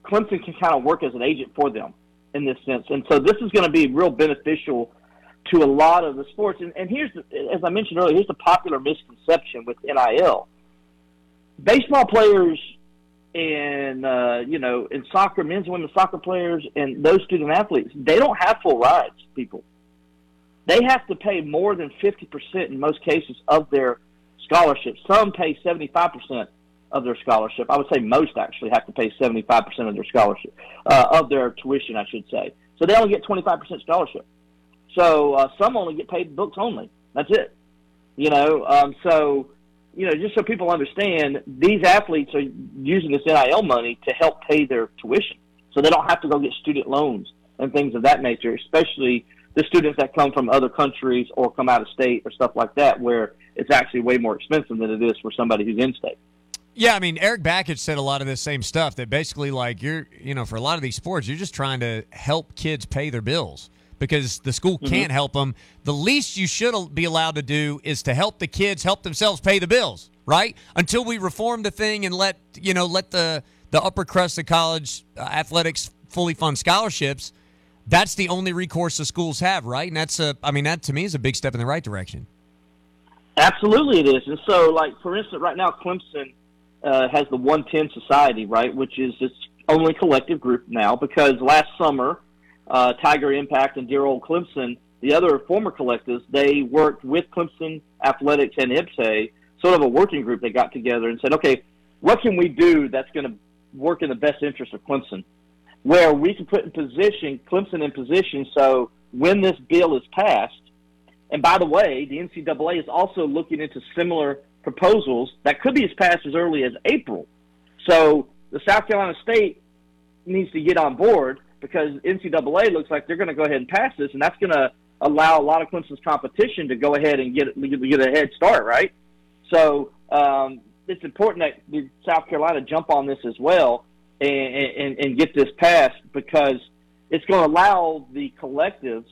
Clemson can kind of work as an agent for them in this sense. And so this is going to be real beneficial to a lot of the sports. And, and here's, the, as I mentioned earlier, here's the popular misconception with NIL. Baseball players and uh, you know, in soccer, men's and women's soccer players, and those student athletes, they don't have full rides. People, they have to pay more than fifty percent in most cases of their scholarship. Some pay seventy five percent of their scholarship. I would say most actually have to pay seventy five percent of their scholarship uh, of their tuition, I should say. So they only get twenty five percent scholarship. So uh, some only get paid books only. That's it. You know, um, so you know, just so people understand, these athletes are using this NIL money to help pay their tuition, so they don't have to go get student loans and things of that nature. Especially the students that come from other countries or come out of state or stuff like that, where it's actually way more expensive than it is for somebody who's in state. Yeah, I mean, Erik Bakich said a lot of this same stuff that basically, like, you're, you know, for a lot of these sports, you're just trying to help kids pay their bills because the school Mm-hmm. can't help them. The least you should be allowed to do is to help the kids help themselves pay the bills, right? Until we reform the thing and let, you know, let the the upper crust of college uh, athletics fully fund scholarships, that's the only recourse the schools have, right? And that's a, I mean, that to me is a big step in the right direction. Absolutely, it is. And so, like for instance, right now Clemson uh, has the 110 Society, right, which is its only collective group now. Because last summer, uh, Tiger Impact and dear old Clemson, the other former collectives, they worked with Clemson Athletics and IPTAY, sort of a working group. They got together and said, okay, what can we do that's going to work in the best interest of Clemson? Where we can put in position Clemson in position so when this bill is passed, and by the way, the NCAA is also looking into similar proposals that could be as passed as early as April. So the South Carolina State needs to get on board because NCAA looks like they're going to go ahead and pass this, and that's going to allow a lot of Clemson's competition to go ahead and get get a head start, right? So um, it's important that the South Carolina jump on this as well and, and, and get this passed because it's going to allow the collectives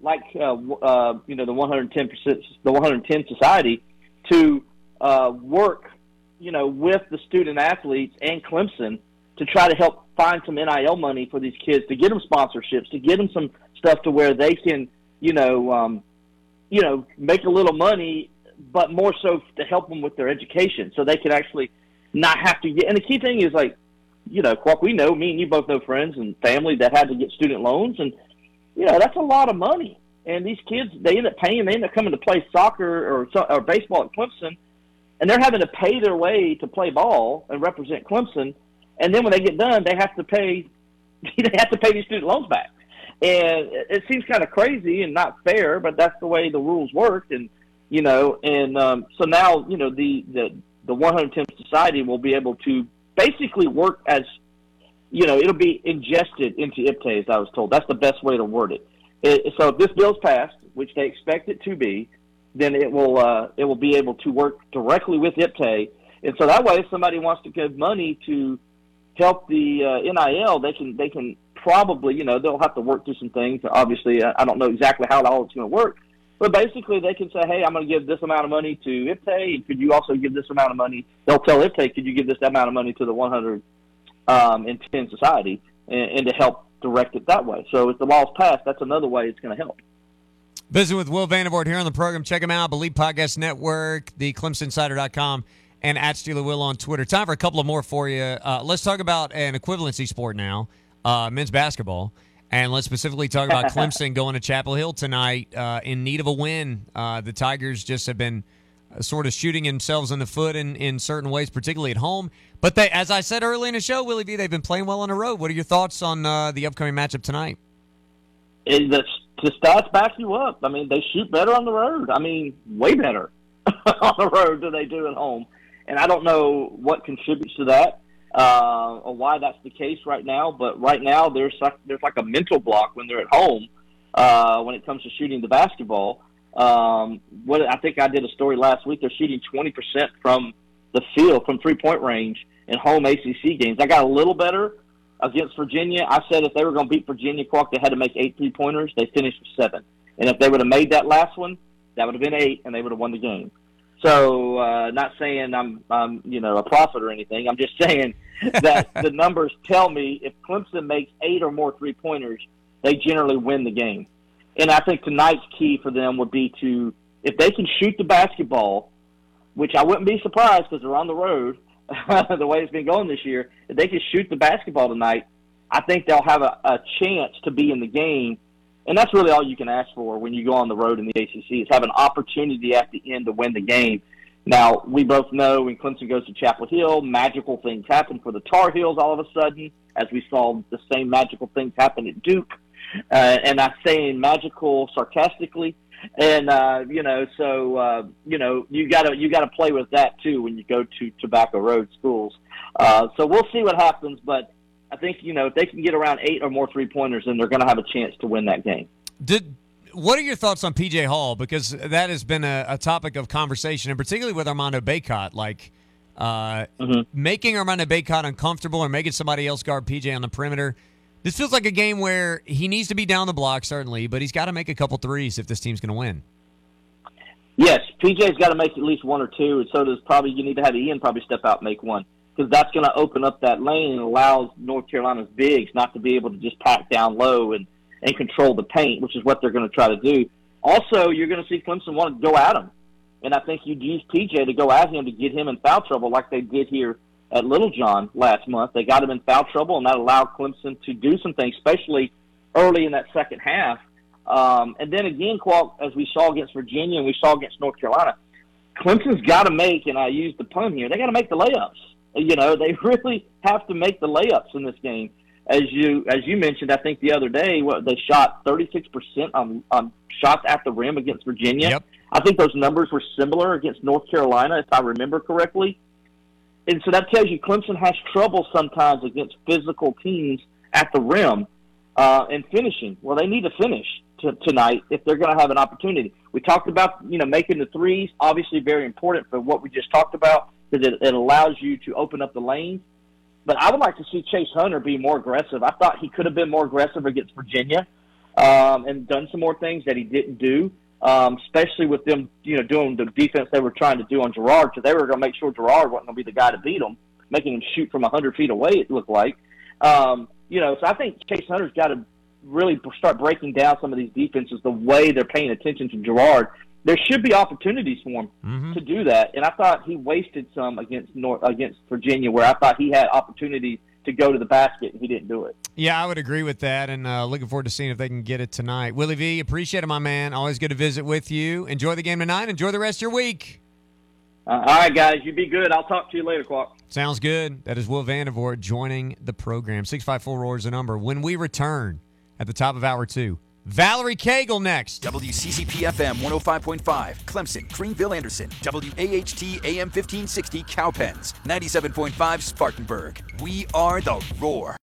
like uh, uh, you know the 110 percent the 110 society to uh, work you know with the student athletes and Clemson to try to help find some NIL money for these kids to get them sponsorships to get them some stuff to where they can you know um, you know make a little money but more so to help them with their education so they can actually not have to get and the key thing is like you know what we know me and you both know friends and family that had to get student loans and you know, that's a lot of money. And these kids, they end up paying, they end up coming to play soccer or, or baseball at Clemson, and they're having to pay their way to play ball and represent Clemson. And then when they get done, they have to pay, they have to pay these student loans back. And it seems kind of crazy and not fair, but that's the way the rules work. And, you know, and um, so now, you know, the, the, the 110 Society will be able to basically work as you know, it'll be ingested into IPTAY, as I was told. That's the best way to word it. it so if this bill's passed, which they expect it to be, then it will uh, it will be able to work directly with IPTAY, and so that way, if somebody wants to give money to help the uh, NIL, they can they can probably you know they'll have to work through some things. Obviously, I don't know exactly how all it's going to work, but basically they can say, hey, I'm going to give this amount of money to IPTAY, and could you also give this amount of money? They'll tell IPTAY, could you give this amount of money to the 100 um, society and, and to help direct it that way. So if the law's passed, that's another way it's going to help. Visit with Will Vandervort here on the program. Check him out, Believe Podcast Network, the ClemsonInsider.com, and at Steeler Will on Twitter. Time for a couple of more for you. Uh, let's talk about an equivalency sport now, uh, men's basketball. And let's specifically talk about Clemson going to Chapel Hill tonight uh, in need of a win. Uh, the Tigers just have been – uh, sort of shooting themselves in the foot in, in certain ways, particularly at home. But they, as I said early in the show, Willie V, they've been playing well on the road. What are your thoughts on uh, the upcoming matchup tonight? It, the, the stats back you up. I mean, they shoot better on the road. I mean, way better on the road than they do at home. And I don't know what contributes to that uh, or why that's the case right now. But right now, there's like, there's like a mental block when they're at home uh, when it comes to shooting the basketball. Um, what I think I did a story last week. They're shooting 20% from the field, from three point range in home ACC games. I got a little better against Virginia. I said if they were going to beat Virginia, Qualk, they had to make eight three pointers. They finished with seven. And if they would have made that last one, that would have been eight, and they would have won the game. So, uh, not saying I'm, I'm, you know, a prophet or anything. I'm just saying that the numbers tell me if Clemson makes eight or more three pointers, they generally win the game. And I think tonight's key for them would be to, if they can shoot the basketball, which I wouldn't be surprised because they're on the road, the way it's been going this year, if they can shoot the basketball tonight, I think they'll have a, a chance to be in the game. And that's really all you can ask for when you go on the road in the ACC is have an opportunity at the end to win the game. Now, we both know when Clemson goes to Chapel Hill, magical things happen for the Tar Heels all of a sudden, as we saw the same magical things happen at Duke uh, and I'm saying magical sarcastically. And uh, you know, so uh, you know, you gotta you gotta play with that too when you go to Tobacco Road schools. Uh, so we'll see what happens, but I think you know if they can get around eight or more three pointers, then they're going to have a chance to win that game. Did what are your thoughts on PJ Hall? Because that has been a, a topic of conversation, and particularly with Armando Bacot, like uh, mm-hmm. making Armando Bacot uncomfortable or making somebody else guard PJ on the perimeter. This feels like a game where he needs to be down the block, certainly, but he's got to make a couple threes if this team's going to win. Yes, PJ's got to make at least one or two, and so does probably you need to have Ian probably step out and make one because that's going to open up that lane and allows North Carolina's bigs not to be able to just pack down low and, and control the paint, which is what they're going to try to do. Also, you're going to see Clemson want to go at him. And I think you'd use PJ to go at him to get him in foul trouble like they did here at Littlejohn last month. They got him in foul trouble, and that allowed Clemson to do some things, especially early in that second half. Um, and then again, Qualk, as we saw against Virginia and we saw against North Carolina, Clemson's got to make, and I use the pun here, they got to make the layups. You know, they really have to make the layups in this game. As you as you mentioned, I think the other day, what they shot 36% on on shots at the rim against Virginia. Yep. I think those numbers were similar against North Carolina, if I remember correctly. And so that tells you Clemson has trouble sometimes against physical teams at the rim uh, and finishing. Well, they need to finish to, tonight if they're going to have an opportunity. We talked about you know making the threes, obviously very important for what we just talked about because it, it allows you to open up the lanes. But I would like to see Chase Hunter be more aggressive. I thought he could have been more aggressive against Virginia um, and done some more things that he didn't do um, especially with them, you know, doing the defense they were trying to do on Girard, because they were going to make sure Girard wasn't going to be the guy to beat them, making him shoot from 100 feet away, it looked like. Um, you know, so I think Chase Hunter's got to really start breaking down some of these defenses the way they're paying attention to Girard. There should be opportunities for him Mm-hmm. to do that, and I thought he wasted some against North, against Virginia, where I thought he had opportunities to go to the basket and he didn't do it. Yeah, I would agree with that, and uh, looking forward to seeing if they can get it tonight. Willie V, appreciate it, my man. Always good to visit with you. Enjoy the game tonight. Enjoy the rest of your week. Uh, all right, guys, you be good. I'll talk to you later, Qualk. Sounds good. That is Will Vandervort joining the program. 654 Roar is the number. When we return at the top of hour two, Valerie Cagle next. WCCP FM 105.5, Clemson, Greenville, Anderson. WAHT AM 1560, Cowpens. 97.5, Spartanburg. We are the Roar.